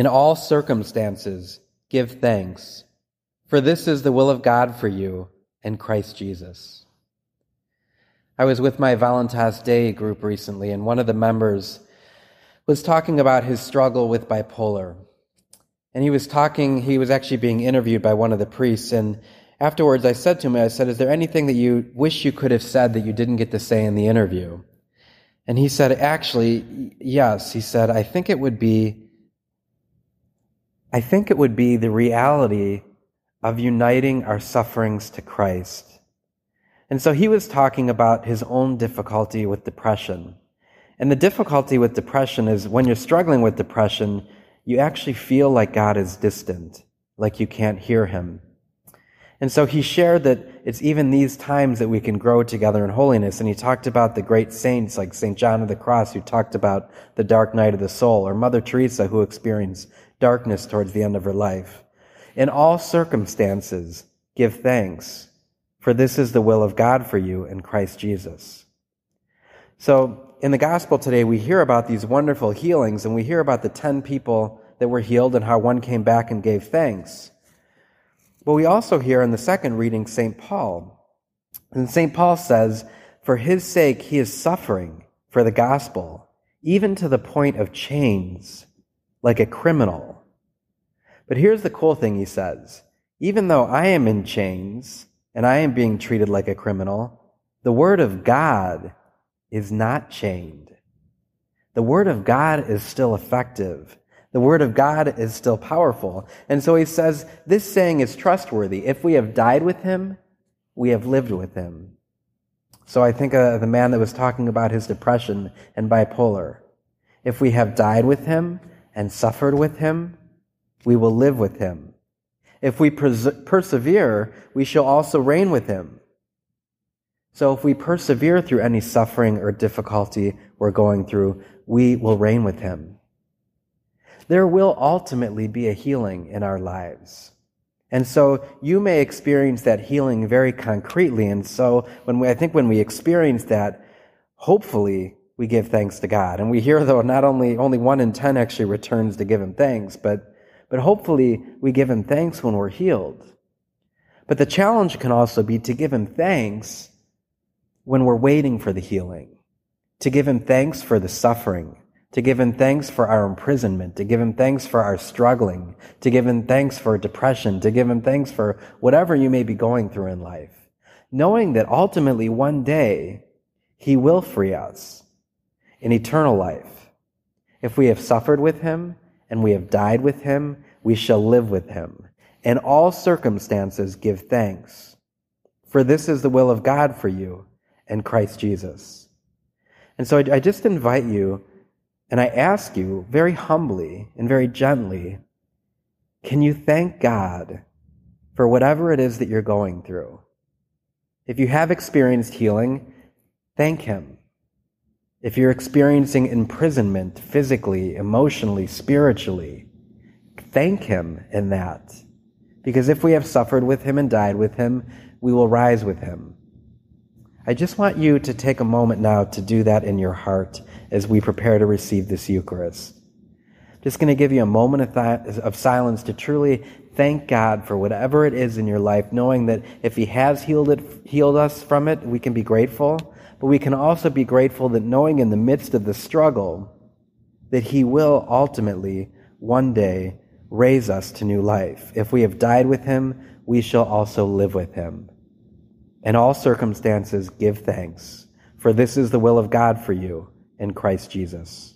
In all circumstances, give thanks, for this is the will of God for you in Christ Jesus. I was with my Valentine's Day group recently, and one of the members was talking about his struggle with bipolar. And he was talking, he was actually being interviewed by one of the priests. And afterwards, I said to him, I said, Is there anything that you wish you could have said that you didn't get to say in the interview? And he said, Actually, yes. He said, I think it would be, I think it would be the reality of uniting our sufferings to Christ. And so he was talking about his own difficulty with depression. And the difficulty with depression is when you're struggling with depression, you actually feel like God is distant, like you can't hear him. And so he shared that it's even these times that we can grow together in holiness. And he talked about the great saints like St. John of the Cross, who talked about the dark night of the soul, or Mother Teresa, who experienced darkness towards the end of her life. In all circumstances, give thanks, for this is the will of God for you in Christ Jesus. So, in the gospel today, we hear about these wonderful healings and we hear about the 10 people that were healed and how one came back and gave thanks. But we also hear in the second reading St. Paul. And St. Paul says, For his sake, he is suffering for the gospel, even to the point of chains, like a criminal. But here's the cool thing he says even though I am in chains and I am being treated like a criminal, the word of God is not chained. The Word of God is still effective. The Word of God is still powerful. And so he says, this saying is trustworthy. If we have died with Him, we have lived with Him. So I think of the man that was talking about his depression and bipolar. If we have died with Him and suffered with Him, we will live with Him. If we pers- persevere, we shall also reign with Him. So if we persevere through any suffering or difficulty we're going through, we will reign with him. There will ultimately be a healing in our lives. And so you may experience that healing very concretely. And so when we, I think when we experience that, hopefully we give thanks to God. And we hear though not only, only one in ten actually returns to give him thanks, but, but hopefully we give him thanks when we're healed. But the challenge can also be to give him thanks when we're waiting for the healing, to give Him thanks for the suffering, to give Him thanks for our imprisonment, to give Him thanks for our struggling, to give Him thanks for depression, to give Him thanks for whatever you may be going through in life, knowing that ultimately one day He will free us in eternal life. If we have suffered with Him and we have died with Him, we shall live with Him. In all circumstances, give thanks. For this is the will of God for you and Christ Jesus. And so I, I just invite you and I ask you very humbly and very gently can you thank God for whatever it is that you're going through? If you have experienced healing, thank Him. If you're experiencing imprisonment physically, emotionally, spiritually, thank Him in that. Because if we have suffered with Him and died with Him, we will rise with Him. I just want you to take a moment now to do that in your heart as we prepare to receive this Eucharist. Just going to give you a moment of, th- of silence to truly thank God for whatever it is in your life, knowing that if He has healed it, healed us from it, we can be grateful. But we can also be grateful that knowing in the midst of the struggle that He will ultimately one day raise us to new life. If we have died with Him, we shall also live with Him. In all circumstances, give thanks, for this is the will of God for you in Christ Jesus.